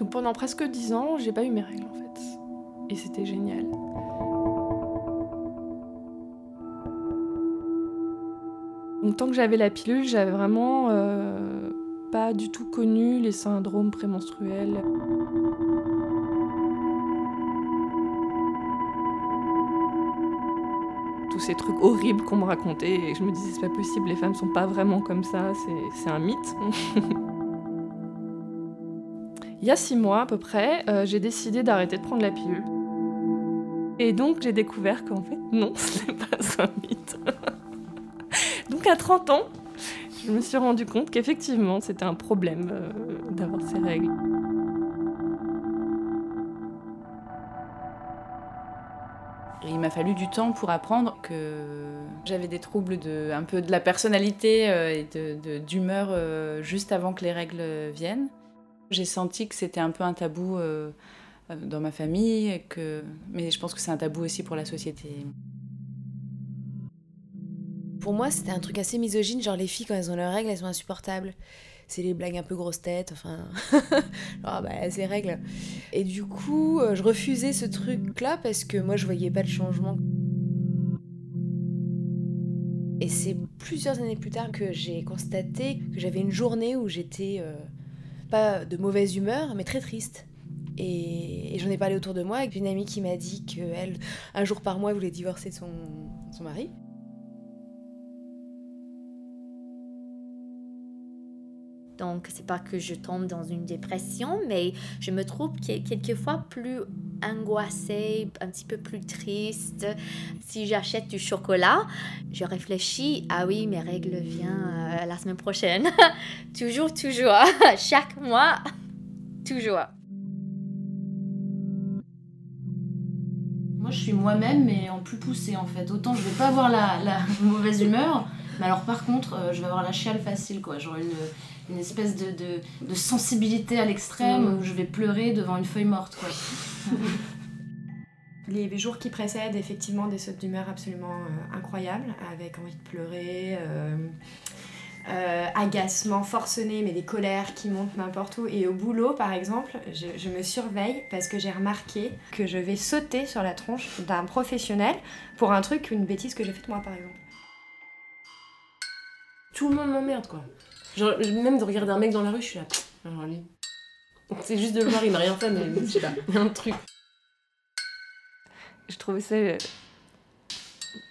Donc pendant presque 10 ans, j'ai pas eu mes règles en fait. Et c'était génial. Donc tant que j'avais la pilule, j'avais vraiment euh, pas du tout connu les syndromes prémenstruels. Tous ces trucs horribles qu'on me racontait et je me disais c'est pas possible, les femmes sont pas vraiment comme ça, c'est un mythe. Il y a six mois à peu près, euh, j'ai décidé d'arrêter de prendre la pilule. Et donc j'ai découvert qu'en fait non, ce n'est pas un mythe. donc à 30 ans, je me suis rendu compte qu'effectivement c'était un problème euh, d'avoir ces règles. Il m'a fallu du temps pour apprendre que j'avais des troubles de un peu de la personnalité euh, et d'humeur de, juste avant que les règles viennent. J'ai senti que c'était un peu un tabou euh, dans ma famille, que... mais je pense que c'est un tabou aussi pour la société. Pour moi, c'était un truc assez misogyne, genre les filles quand elles ont leurs règles, elles sont insupportables. C'est les blagues un peu grosses têtes, enfin. ah bah, c'est règles. Et du coup, euh, je refusais ce truc-là parce que moi, je voyais pas de changement. Et c'est plusieurs années plus tard que j'ai constaté que j'avais une journée où j'étais. Euh, pas de mauvaise humeur, mais très triste. Et, j'en ai parlé autour de moi avec une amie qui m'a dit qu'elle, un jour par mois, voulait divorcer de son, son mari. Donc, c'est pas que je tombe dans une dépression, mais je me trouve quelquefois plus angoissée, un petit peu plus triste. Si j'achète du chocolat, je réfléchis, ah oui, mes règles viennent euh, la semaine prochaine. toujours, toujours. Chaque mois, toujours. Moi, je suis moi-même, mais en plus poussé en fait. Autant je vais pas avoir la, la mauvaise humeur, mais alors par contre, euh, je vais avoir la chiale facile, quoi. Genre une une espèce de, de, sensibilité à l'extrême mm. où je vais pleurer devant une feuille morte. Quoi. Les jours qui précèdent, effectivement, des sautes d'humeur absolument euh, incroyables, avec envie de pleurer, euh, euh, agacement forcené, mais des colères qui montent n'importe où. Et au boulot, par exemple, je, je me surveille parce que j'ai remarqué que je vais sauter sur la tronche d'un professionnel pour un truc, une bêtise que j'ai faite moi, par exemple. Tout le monde m'emmerde, quoi. Genre, même de regarder un mec dans la rue, je suis là. C'est juste de le voir, il n'a rien fait, mais je suis là. Il y a un truc. Je trouvais ça euh,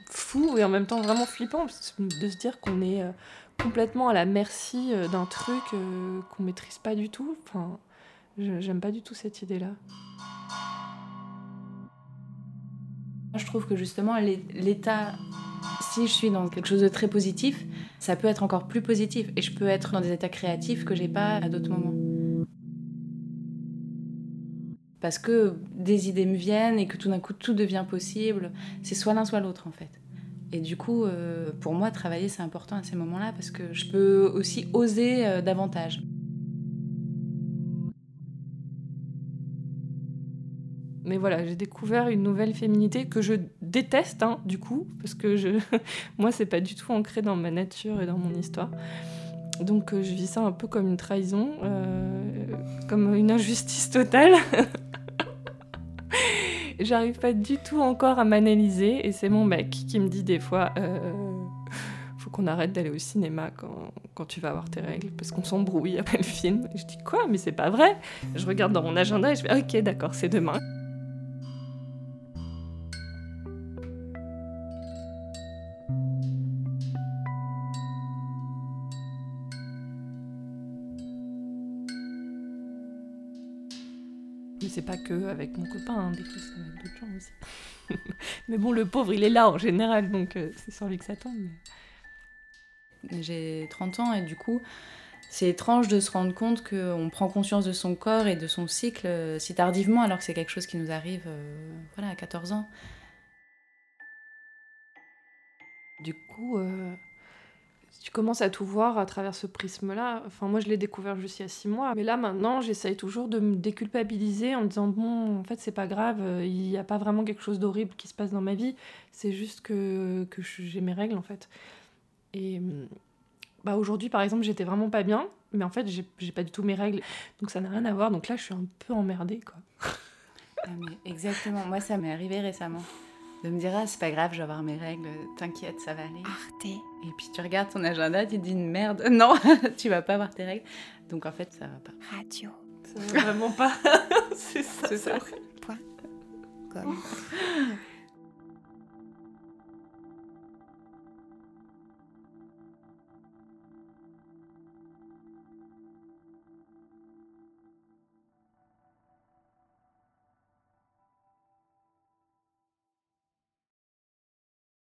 fou et en même temps vraiment flippant de se dire qu'on est euh, complètement à la merci euh, d'un truc qu'on maîtrise pas du tout. Enfin, j'aime pas du tout cette idée-là. Je trouve que justement l'état si je suis dans quelque chose de très positif, ça peut être encore plus positif et je peux être dans des états créatifs que j'ai pas à d'autres moments. Parce que des idées me viennent et que tout d'un coup tout devient possible, c'est soit l'un soit l'autre en fait. Et du coup, euh, pour moi, travailler c'est important à ces moments-là parce que je peux aussi oser euh, davantage. Mais voilà, j'ai découvert une nouvelle féminité que je déteste, hein, du coup, parce que je... moi, c'est pas du tout ancré dans ma nature et dans mon histoire. Donc, euh, je vis ça un peu comme une trahison, euh, comme une injustice totale. J'arrive pas du tout encore à m'analyser, et c'est mon mec qui me dit des fois. Euh, faut qu'on arrête d'aller au cinéma quand, tu vas avoir tes règles, parce qu'on s'embrouille après le film. je dis quoi? Mais c'est pas vrai. Je regarde dans mon agenda et je fais ok, d'accord, c'est demain. C'est pas que avec mon copain, hein, des fois ça va avec d'autres gens aussi. mais bon, le pauvre, il est là en général, donc euh, c'est sur lui que ça tombe. J'ai 30 ans et du coup, c'est étrange de se rendre compte qu'on prend conscience de son corps et de son cycle euh, si tardivement, alors que c'est quelque chose qui nous arrive euh, voilà, à 14 ans. Du coup, tu commences à tout voir à travers ce prisme-là. Enfin, moi, je l'ai découvert juste il y a six mois. Mais là, maintenant, j'essaye toujours de me déculpabiliser en me disant bon, en fait, c'est pas grave, il n'y a pas vraiment quelque chose d'horrible qui se passe dans ma vie. C'est juste que, que j'ai mes règles, en fait. Et, Bah aujourd'hui par exemple j'étais vraiment pas bien, mais en fait j'ai pas du tout mes règles, donc ça n'a rien à voir. Donc là je suis un peu emmerdée quoi. Ah, exactement, moi ça m'est arrivé récemment. De me dire, ah, c'est pas grave, je vais avoir mes règles, t'inquiète, ça va aller. Arte. Et puis tu regardes ton agenda, tu te dis, merde, non, tu vas pas avoir tes règles. Donc en fait, ça va pas. Radio. Ça va vraiment pas. c'est ça. C'est ça. horrible. Comme.